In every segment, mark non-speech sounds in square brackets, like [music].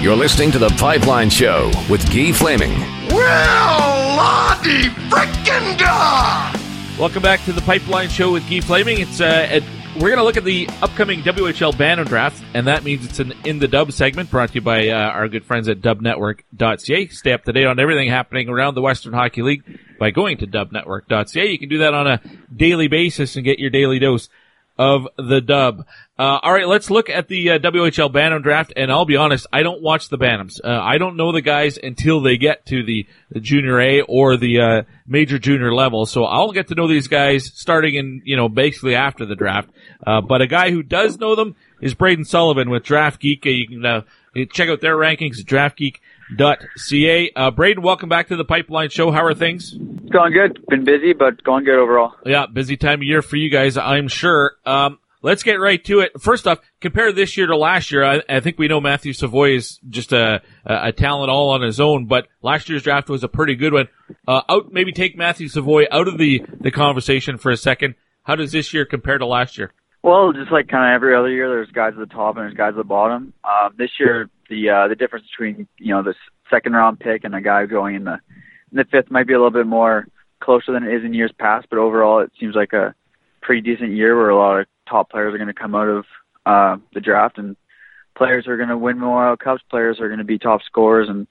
You're listening to The Pipeline Show with Guy Flaming. Well, Lottie frickin' da! Welcome back to the Pipeline Show with Guy Flaming. It's uh, we're going to look at the upcoming WHL Bantam Draft, and that means it's an in the Dub segment brought to you by uh, our good friends at DubNetwork.ca. Stay up to date on everything happening around the Western Hockey League by going to DubNetwork.ca. You can do that on a daily basis and get your daily dose of the dub. Uh, all right, let's look at the uh, WHL Bantam draft. And I'll be honest, I don't watch the Bantams. Uh, I don't know the guys until they get to the, the junior A or the uh, major junior level. So I'll get to know these guys starting in, you know, basically after the draft. Uh, but a guy who does know them is Brayden Sullivan with Draft Geek. Uh, you can check out their rankings at draftgeek.ca. Uh, Brayden, welcome back to the Pipeline Show. How are things? Going good. Been busy, but going good overall. Yeah, busy time of year for you guys, I'm sure. Um, let's get right to it. First off, compare this year to last year. I, I think we know Matthew Savoie is just a, a, talent all on his own, but last year's draft was a pretty good one. Uh, out, maybe take Matthew Savoie out of the, the conversation for a second. How does this year compare to last year? Well, just like kind of every other year, there's guys at the top and there's guys at the bottom. Um, this year, the uh, the difference between you know this second round pick and a guy going in the in the fifth might be a little bit more closer than it is in years past. But overall, it seems like a pretty decent year where a lot of top players are going to come out of uh, the draft, and players are going to win Memorial Cups. Players are going to be top scorers, and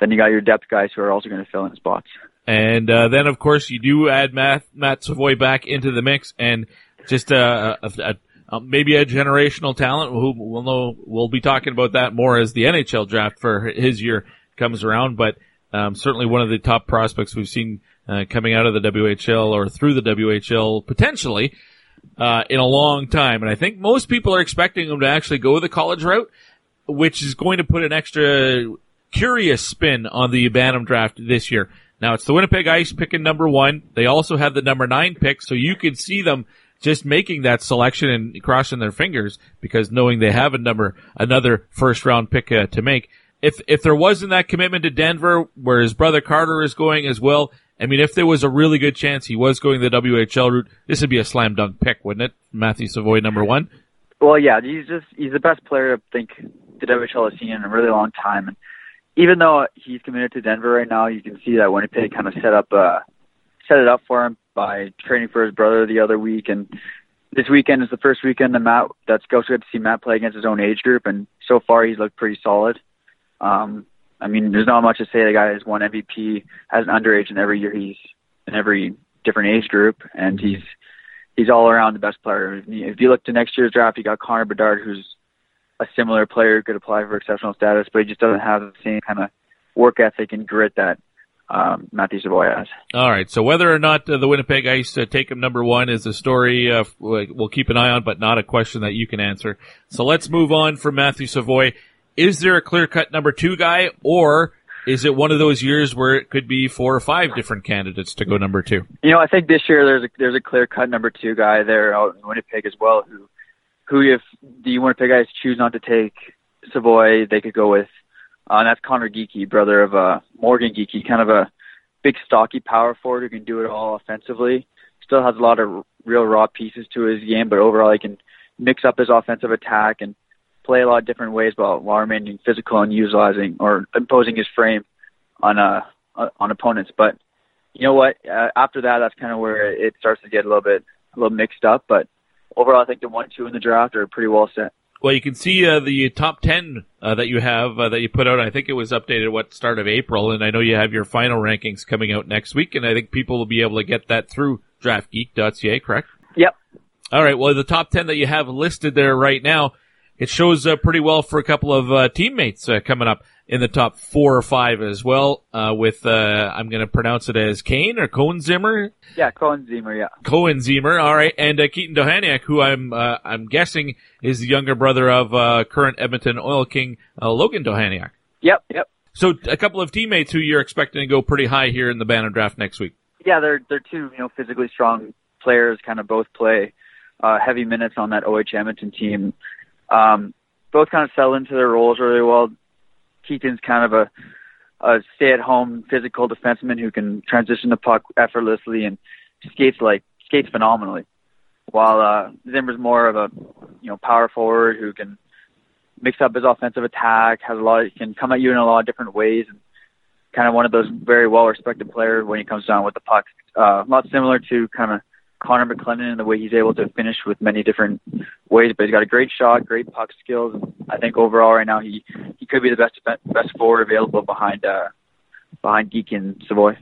then you got your depth guys who are also going to fill in spots. And uh, then, of course, you do add Matt Matt Savoie back into the mix, and just uh, a, a, a, maybe a generational talent. Who we'll know we'll be talking about that more as the NHL draft for his year comes around. But um, certainly one of the top prospects we've seen uh, coming out of the WHL or through the WHL potentially uh, in a long time. And I think most people are expecting him to actually go the college route, which is going to put an extra curious spin on the Bantam draft this year. Now it's the Winnipeg Ice picking number one. They also have the number nine pick, so you can see them just making that selection and crossing their fingers because knowing they have a number, another first round pick uh, to make. If, if there wasn't that commitment to Denver where his brother Carter is going as well, I mean, if there was a really good chance he was going the WHL route, this would be a slam dunk pick, wouldn't it? Matthew Savoie, number one. Well, yeah, he's just he's the best player I think the WHL has seen in a really long time. And even though he's committed to Denver right now, you can see that Winnipeg kind of set up uh set it up for him by training for his brother the other week. And this weekend is the first weekend that Matt that's Scotia good to see Matt play against his own age group, and so far he's looked pretty solid. Um, I mean, there's not much to say. The guy has won MVP, has an underage, and every year he's in every different age group, and he's he's all around the best player. If you look to next year's draft, you got Connor Bedard, who's a similar player who could apply for exceptional status, but he just doesn't have the same kind of work ethic and grit that um, Matthew Savoie has. All right. So whether or not uh, the Winnipeg Ice uh, take him number one is a story uh, we'll keep an eye on, but not a question that you can answer. So let's move on from Matthew Savoie is there a clear cut number two guy, or is it one of those years where it could be four or five different candidates to go number two? You know, I think this year there's a there's a clear cut number two guy there out in Winnipeg as well, who who if the Winnipeg guys choose not to take Savoie, they could go with, uh, and that's Conor Geekie, brother of uh, Morgan Geekie, kind of a big stocky power forward who can do it all offensively. Still has a lot of real raw pieces to his game, but overall he can mix up his offensive attack and play a lot of different ways while, while remaining physical and utilizing or imposing his frame on uh, uh on opponents. But you know what? Uh, after that, that's kind of where it starts to get a little bit a little mixed up. But overall, I think the one two in the draft are pretty well set. Well, you can see uh, the top ten uh, that you have uh, that you put out. I think it was updated what start of April, and I know you have your final rankings coming out next week, and I think people will be able to get that through DraftGeek.ca. Correct? Yep. All right. Well, the top ten that you have listed there right now it shows uh, pretty well for a couple of uh, teammates uh, coming up in the top four or five as well. Uh, with uh, I'm going to pronounce it as Kane or Koehn Ziemmer. Yeah, Koehn Ziemmer. Yeah, Koehn Ziemmer. All right, and uh, Keaton Dohaniak, who I'm I'm guessing is the younger brother of current Edmonton Oil King Logan Dohaniak. Yep, yep. So a couple of teammates who you're expecting to go pretty high here in the Bantam draft next week. Yeah, they're they're two you know physically strong players. Kind of both play heavy minutes on that OH Edmonton team. Um, both kind of settle into their roles really well. Keaton's kind of a, a stay-at-home physical defenseman who can transition the puck effortlessly and skates like skates phenomenally. While uh, Ziemmer's more of a you know power forward who can mix up his offensive attack, has a lot can come at you in a lot of different ways, and kind of one of those very well respected players when he comes down with the puck. Uh, a lot similar to kind of Connor McClennon and the way he's able to finish with many different ways, but he's got a great shot, great puck skills. I think overall right now he he could be the best best forward available behind uh behind Geek and Savoie.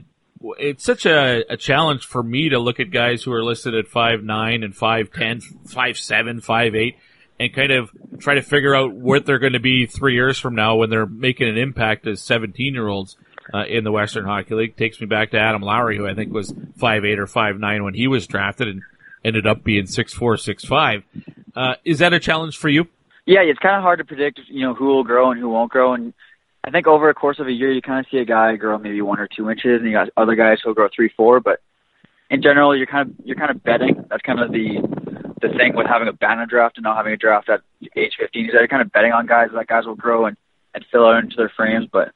It's such a, a challenge for me to look at guys who are listed at five nine and five ten, five seven, five eight, and kind of try to figure out what they're going to be three years from now when they're making an impact as seventeen year olds uh, in the Western Hockey League. Takes me back to Adam Lowry, who I think was five eight or five nine when he was drafted, and ended up being six four, six five. Uh, is that a challenge for you? Yeah, it's kind of hard to predict, you know, who will grow and who won't grow. And I think over a course of a year, you kind of see a guy grow maybe one or two inches, and you got other guys who'll grow three, four. But in general, you're kind of you're kind of betting. That's kind of the the thing with having a Bantam draft and not having a draft at age 15 is that you're kind of betting on guys that guys will grow and and fill out into their frames. But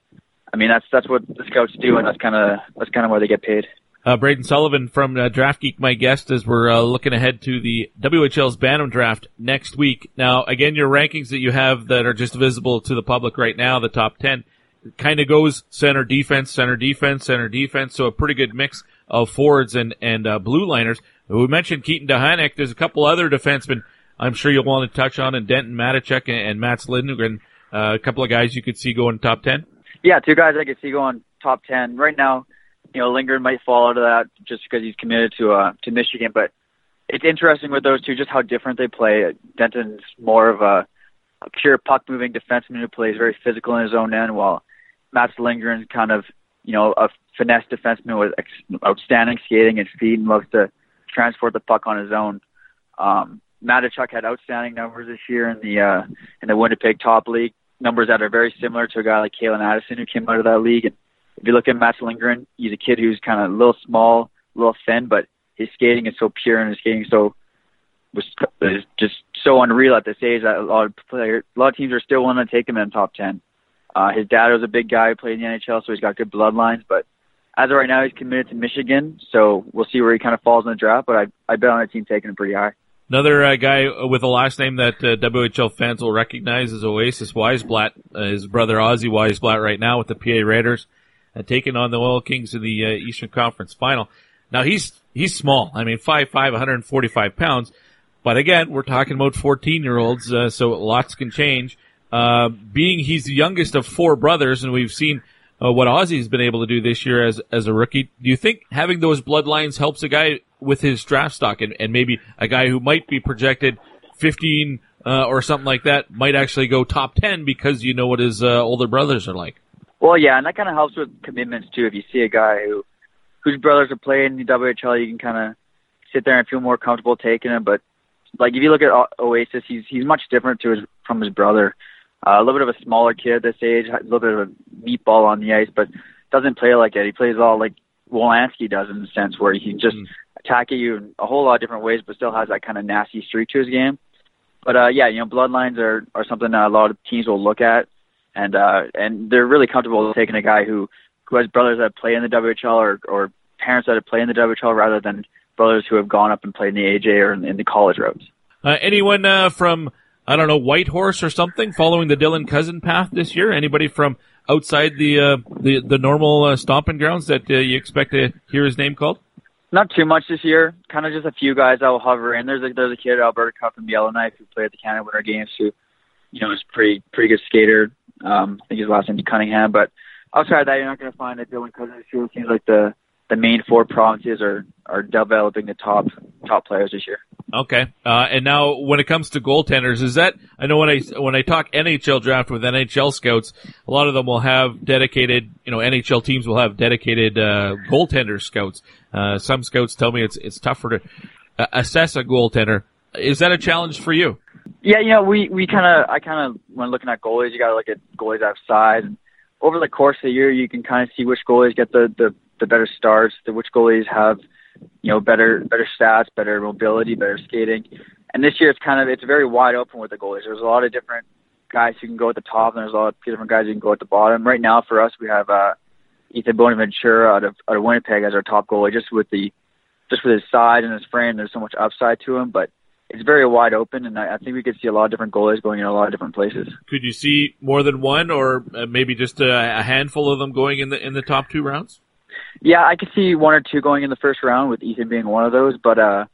I mean, that's that's what the scouts do, and that's kind of that's kind of where they get paid. Uh, Brayden Sullivan from uh, Draft Geek, my guest, as we're uh, looking ahead to the WHL's Bantam Draft next week. Now, again, your rankings that you have that are just visible to the public right now, the top ten, kind of goes center defense, center defense, center defense. So a pretty good mix of forwards and and uh, blue liners. We mentioned Keaton Duhanek. There's a couple other defensemen I'm sure you'll want to touch on, and Denton Mateychuk and, and Mats Lindgren. Uh, a couple of guys you could see going top ten. Yeah, two guys I could see going top ten right now. You know, Lindgren might fall out of that just because he's committed to uh to Michigan, but it's interesting with those two just how different they play. Denton's more of a, a pure puck moving defenseman who plays very physical in his own end, while Mats Lindgren's kind of you know a finesse defenseman with ex- outstanding skating and speed and loves to transport the puck on his own. Um, Mateychuk had outstanding numbers this year in the uh, in the Winnipeg Top League, numbers that are very similar to a guy like Calen Addison who came out of that league. And if you look at Mats Lindgren, he's a kid who's kind of a little small, a little thin, but his skating is so pure and his skating so was is just so unreal at this age that a lot of players, a lot of teams are still willing to take him in the top ten. Uh, his dad was a big guy who played in the NHL, so he's got good bloodlines. But as of right now, he's committed to Michigan, so we'll see where he kind of falls in the draft. But I I bet on a team taking him pretty high. Another uh, guy with a last name that uh, WHL fans will recognize is Oasiz Wiesblatt. Uh, his brother Ozzy Wiesblatt right now with the PA Raiders, uh, taking on the Oil Kings in the uh, Eastern Conference Final. Now he's he's small. I mean, 5'5", 145 pounds. But again, we're talking about 14 year olds, uh, so lots can change. Being he's the youngest of four brothers, and we've seen what Ozzy's been able to do this year as as a rookie. Do you think having those bloodlines helps a guy with his draft stock, and, and maybe a guy who might be projected 15 uh, or something like that might actually go top 10 because you know what his uh, older brothers are like? Well, yeah, and that kind of helps with commitments too. If you see a guy who whose brothers are playing in the WHL, you can kind of sit there and feel more comfortable taking him. But like if you look at Oasiz, he's he's much different to his from his brother. Uh, a little bit of a smaller kid at this age, a little bit of a meatball on the ice, but doesn't play like that. He plays all like Wolanski does in the sense where he just mm. Attack at you in a whole lot of different ways, but still has that kind of nasty streak to his game. But uh, yeah, you know, bloodlines are are something that a lot of teams will look at, and uh, and they're really comfortable taking a guy who who has brothers that play in the WHL or or parents that have played in the WHL rather than brothers who have gone up and played in the AJ or in, in the college routes. Uh, anyone uh, from I don't know Whitehorse or something following the Dylan Cozens path this year? Anybody from outside the uh, the the normal uh, stomping grounds that uh, you expect to hear his name called? Not too much this year. Kind of just a few guys that will hover in. There's a there's a kid at Alberta Cup from Yellowknife who played at the Canada Winter Games who, you know, is pretty pretty good skater. Um, I think his last name is Cunningham. But outside of that, you're not going to find a Dylan Cozens who seems like the the main four provinces are are developing the top top players this year. Okay, uh, and now when it comes to goaltenders, is that I know when I when I talk NHL draft with NHL scouts, a lot of them will have dedicated, you know, NHL teams will have dedicated uh, goaltender scouts. Uh, some scouts tell me it's it's tougher to uh, assess a goaltender. Is that a challenge for you? Yeah, you know, we we kind of I kind of when looking at goalies, you got to look at goalies size. And over the course of the year, you can kind of see which goalies get the the the better starts, the which goalies have, you know, better better stats, better mobility, better skating. And this year it's kind of it's very wide open with the goalies. There's a lot of different guys who can go at the top, and there's a lot of different guys who can go at the bottom. Right now for us, we have uh, Ethan Bonaventura out of out of Winnipeg as our top goalie, just with the just with his size and his frame. There's so much upside to him, but it's very wide open, and I, I think we could see a lot of different goalies going in a lot of different places. Could you see more than one, or uh, maybe just a, a handful of them going in the in the top two rounds? Yeah, I could see one or two going in the first round, with Ethan being one of those. But uh,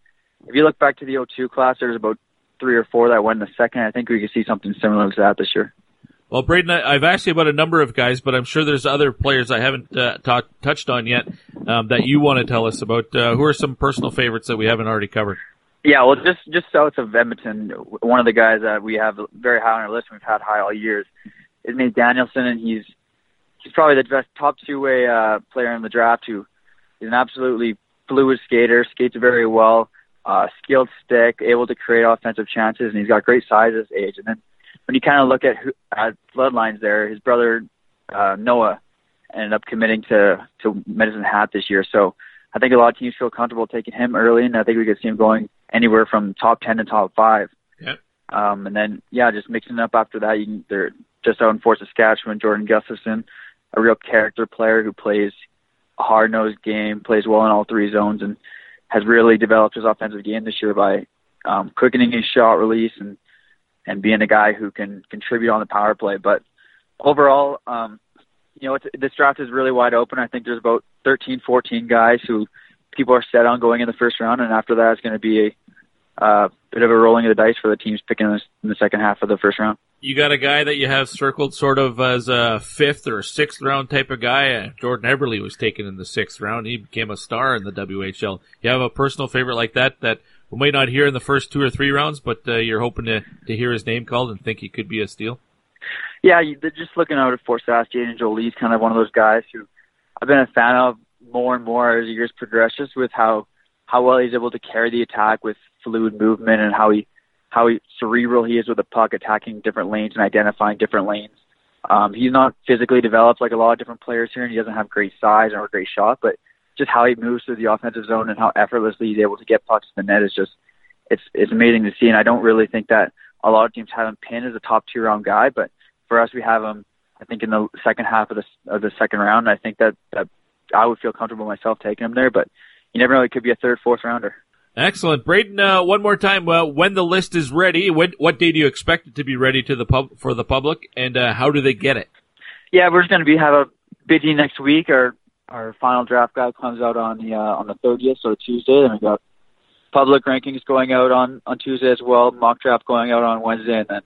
if you look back to the 02 class, there's about three or four that went in the second. I think we could see something similar to that this year. Well, Brayden, I've asked you about a number of guys, but I'm sure there's other players I haven't uh, touched on yet um, that you want to tell us about. Uh, who are some personal favorites that we haven't already covered? Yeah, well, just just south of Edmonton, one of the guys that we have very high on our list, and we've had high all years, is named Danielson, and he's he's probably the best top two way uh, player in the draft. Who is an absolutely fluid skater, skates very well, uh, skilled stick, able to create offensive chances, and he's got great size at his age. And then when you kind of look at who, at bloodlines there, his brother uh, Noah ended up committing to to Medicine Hat this year, so. I think a lot of teams feel comfortable taking him early, and I think we could see him going anywhere from top ten to top five. Yep. Um, and then yeah, just mixing up after that. You can, they're just out in Fort Saskatchewan. Jordan Gustafson, a real character player who plays a hard nosed game, plays well in all three zones, and has really developed his offensive game this year by um, quickening his shot release and and being a guy who can contribute on the power play. But overall, um, you know, it's, this draft is really wide open. I think there's about 13, 14 guys who people are set on going in the first round, and after that, it's going to be a uh, bit of a rolling of the dice for the teams picking in the second half of the first round. You got a guy that you have circled sort of as a fifth or sixth round type of guy. Uh, Jordan Eberle was taken in the sixth round. He became a star in the WHL. You have a personal favorite like that that we might not hear in the first two or three rounds, but uh, you're hoping to, to hear his name called and think he could be a steal? Yeah, just looking out at Fort Sask, Jaden Jolie's kind of one of those guys who I've been a fan of more and more as the years progress, just with how how well he's able to carry the attack with fluid movement and how he how he, cerebral he is with the puck, attacking different lanes and identifying different lanes. Um, he's not physically developed like a lot of different players here, and he doesn't have great size or great shot, but just how he moves through the offensive zone and how effortlessly he's able to get pucks to the net is just it's it's amazing to see. And I don't really think that a lot of teams have him pinned as a top two round guy, but for us, we have him. I think in the second half of the of the second round. I think that that I would feel comfortable myself taking him there, but you never know. It could be a third, fourth rounder. Excellent, Brayden. Uh, one more time, uh, when the list is ready, when, what day do you expect it to be ready to the pub for the public, and uh, how do they get it? Yeah, we're just going to be have a busy next week. Our our final draft guide comes out on the uh, on the 30th, so Tuesday. Then we got public rankings going out on on Tuesday as well. Mock draft going out on Wednesday, and then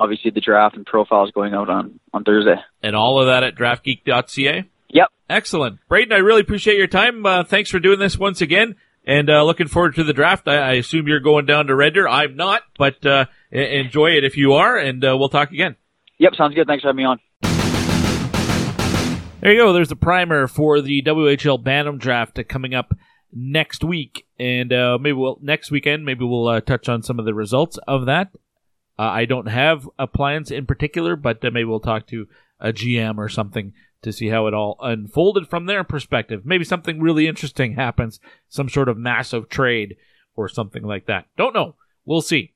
obviously the draft and profiles going out on on Thursday. And all of that at DraftGeek.ca. Yep. Excellent, Brayden. I really appreciate your time. Uh, thanks for doing this once again. And uh, looking forward to the draft. I, I, assume you're going down to Red Deer. I'm not, but uh, enjoy it if you are, and uh, we'll talk again. Yep, sounds good. Thanks for having me on. There you go. There's a primer for the WHL Bantam draft coming up next week, and uh, maybe we'll next weekend. Maybe we'll uh, touch on some of the results of that. Uh, I don't have a plans in particular, but maybe we'll talk to a GM or something to see how it all unfolded from their perspective. Maybe something really interesting happens, some sort of massive trade or something like that. Don't know. We'll see.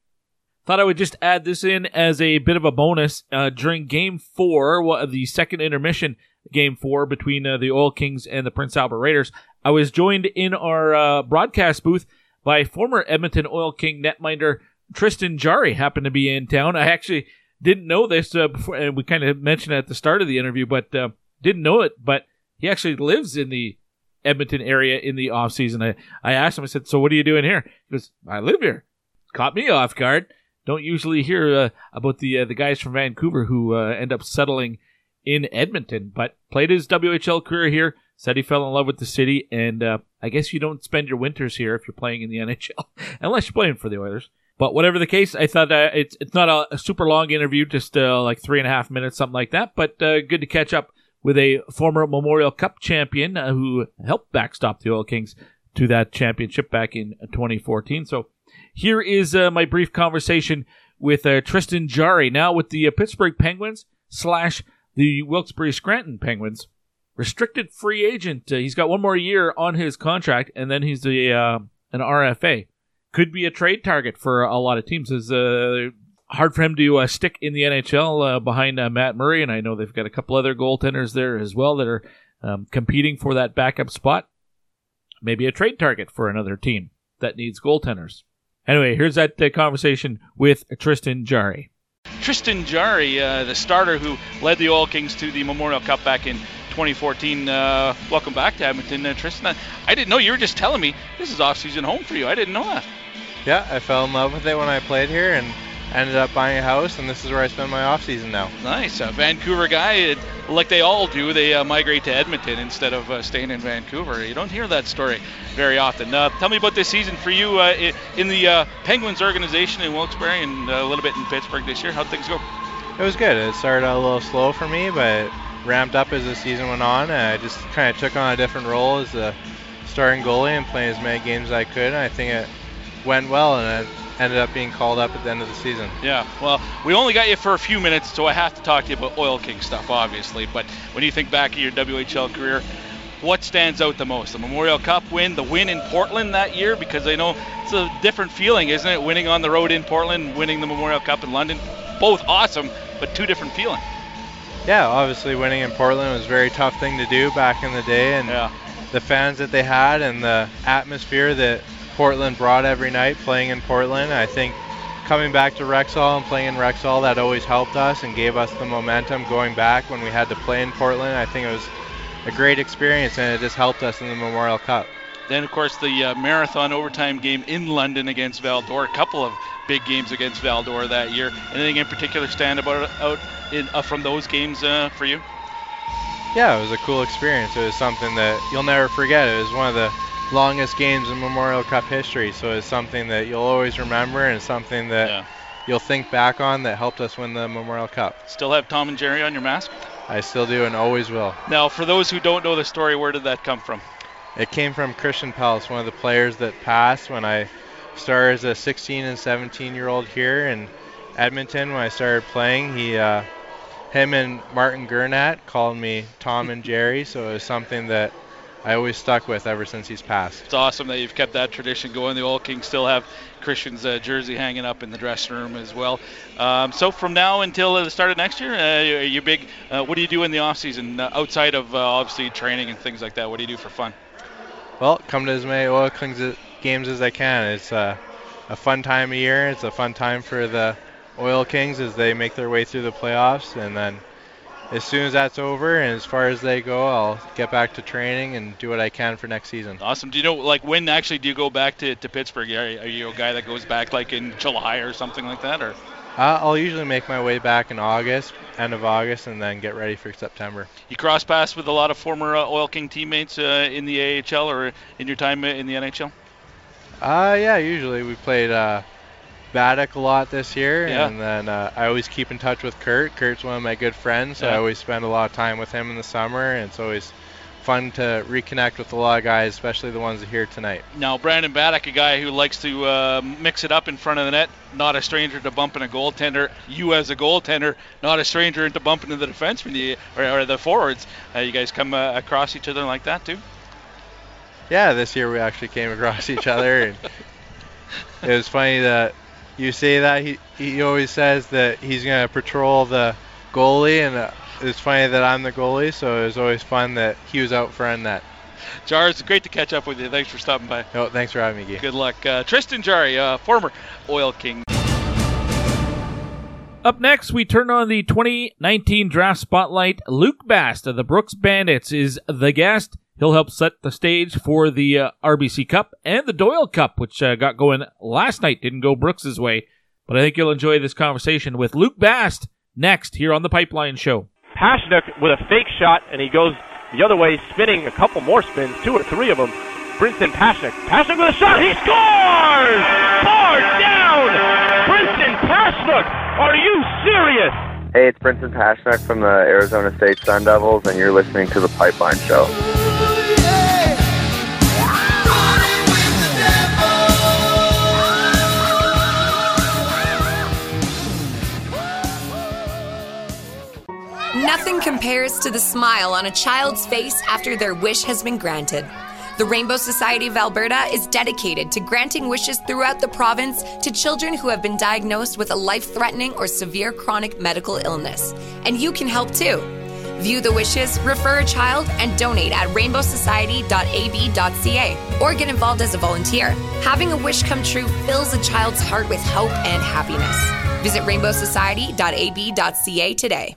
Thought I would just add this in as a bit of a bonus uh, during Game Four, the second intermission, Game Four between uh, the Oil Kings and the Prince Albert Raiders. I was joined in our uh, broadcast booth by former Edmonton Oil King netminder Tristan Jarry. Happened to be in town. I actually didn't know this uh, before, and we kind of mentioned it at the start of the interview, but uh, didn't know it, but he actually lives in the Edmonton area in the off season. I, I asked him, I said, so what are you doing here? He goes, I live here. Caught me off guard. Don't usually hear uh, about the uh, the guys from Vancouver who end up settling in Edmonton, but played his WHL career here. Said he fell in love with the city, and uh, I guess you don't spend your winters here if you're playing in the [laughs] NHL, unless you're playing for the Oilers. But whatever the case, I thought uh, it's it's not a, a, super long interview, just uh, like three and a half minutes, something like that. But good to catch up with a former Memorial Cup champion uh, who helped backstop the Oil Kings to that championship back in 2014. So here is uh, my brief conversation with uh, Tristan Jarry, now with the uh, Pittsburgh Penguins slash the Wilkes-Barre Scranton Penguins. Restricted free agent. Uh, he's got one more year on his contract, and then he's a uh, an RFA. Could be a trade target for a lot of teams. As hard for him to uh, stick in the NHL uh, behind uh, Matt Murray, and I know they've got a couple other goaltenders there as well that are um, competing for that backup spot. Maybe a trade target for another team that needs goaltenders. Anyway, here's that uh, conversation with Tristan Jarry. Tristan Jarry, uh, the starter who led the Oil Kings to the Memorial Cup back in 2014. Uh, welcome back to Edmonton, uh, Tristan. I didn't know you were just telling me this is off-season home for you. I didn't know that. Yeah, I fell in love with it when I played here, and ended up buying a house, and this is where I spend my off season now. Nice, a Vancouver guy, like they all do, they uh, migrate to Edmonton instead of uh, staying in Vancouver. You don't hear that story very often. Uh, tell me about this season for you uh, in the uh, Penguins organization in Wilkes-Barre and uh, a little bit in Pittsburgh this year. How'd things go? It was good. It started out a little slow for me, but ramped up as the season went on. I just kind of took on a different role as a starting goalie and playing as many games as I could. And I think it went well, and it ended up being called up at the end of the season. Yeah, well, we only got you for a few minutes, so I have to talk to you about Oil King stuff, obviously. But when you think back of your WHL career, what stands out the most? The Memorial Cup win, the win in Portland that year, because I know it's a different feeling, isn't it? Winning on the road in Portland, winning the Memorial Cup in London, both awesome, but two different feelings. Yeah, obviously winning in Portland was a very tough thing to do back in the day, and yeah. the fans that they had and the atmosphere that Portland brought every night playing in Portland. I think coming back to Rexall and playing in Rexall that always helped us and gave us the momentum going back when we had to play in Portland. I think it was a great experience and it just helped us in the Memorial Cup. Then, of course, the uh, marathon overtime game in London against Val-d'Or. A couple of big games against Val-d'Or that year. Anything in particular stand about out in, uh, from those games uh, for you? Yeah, it was a cool experience. It was something that you'll never forget. It was one of the longest games in Memorial Cup history. So it's something that you'll always remember and something that yeah. you'll think back on that helped us win the Memorial Cup. Still have Tom and Jerry on your mask? I still do and always will. Now, for those who don't know the story, where did that come from? It came from Christian Pelss, one of the players that passed when I started as a 16 and 17 year old here in Edmonton. When I started playing, he, uh, him and Martin Gernat called me Tom and [laughs] Jerry, so it was something that I always stuck with ever since he's passed. It's awesome that you've kept that tradition going. The Oil Kings still have Christian's uh, jersey hanging up in the dressing room as well. Um, so from now until the start of next year, uh, you big? Uh, what do you do in the off season uh, outside of uh, obviously training and things like that? What do you do for fun? Well, come to as many Oil Kings games as I can. It's uh, a fun time of year. It's a fun time for the Oil Kings as they make their way through the playoffs, and then as soon as that's over and as far as they go, I'll get back to training and do what I can for next season. Awesome. Do you know, like, when actually do you go back to, to Pittsburgh? Are, are you a guy that goes back, like, in July or something like that? or? Uh, I'll usually make my way back in August, end of August, and then get ready for September. You cross paths with a lot of former uh, Oil King teammates uh, in the AHL or in your time in the NHL? Uh, yeah, usually we played uh, Baddock a lot this year, yeah. and then uh, I always keep in touch with Kurt. Kurt's one of my good friends, so yeah. I always spend a lot of time with him in the summer, and it's always fun to reconnect with a lot of guys, especially the ones here tonight. Now, Brandon Baddock, a guy who likes to uh, mix it up in front of the net, not a stranger to bumping a goaltender. You, as a goaltender, not a stranger to bumping the defenseman the, or, or the forwards. Uh, you guys come uh, across each other like that too? Yeah, this year we actually came across each other, and [laughs] it was funny that you say that he he always says that he's gonna patrol the goalie, and uh, it's funny that I'm the goalie, so it was always fun that he was out front that. Jar, it's great to catch up with you. Thanks for stopping by. No, thanks for having me, Guy. Good luck. Uh, Tristan Jarry, uh, former Oil King. Up next, we turn on the 2019 draft spotlight. Luke Bast of the Brooks Bandits is the guest. He'll help set the stage for the uh, RBC Cup and the Doyle Cup, which uh, got going last night. Didn't go Brooks's way, but I think you'll enjoy this conversation with Luke Bast next here on the Pipeline Show. Pasichnuk with a fake shot, and he goes the other way, spinning a couple more spins, two or three of them. Brinson Pasichnuk. Pasichnuk with a shot. He scores! Far down! Brinson Pasichnuk. Are you serious? Hey, it's Brinson Pasichnuk from the Arizona State Sun Devils, and you're listening to the Pipeline Show. Nothing compares to the smile on a child's face after their wish has been granted. The Rainbow Society of Alberta is dedicated to granting wishes throughout the province to children who have been diagnosed with a life threatening or severe chronic medical illness. And you can help too. View the wishes, refer a child, and donate at rainbowsociety.ab.ca or get involved as a volunteer. Having a wish come true fills a child's heart with hope and happiness. Visit rainbowsociety.ab.ca today.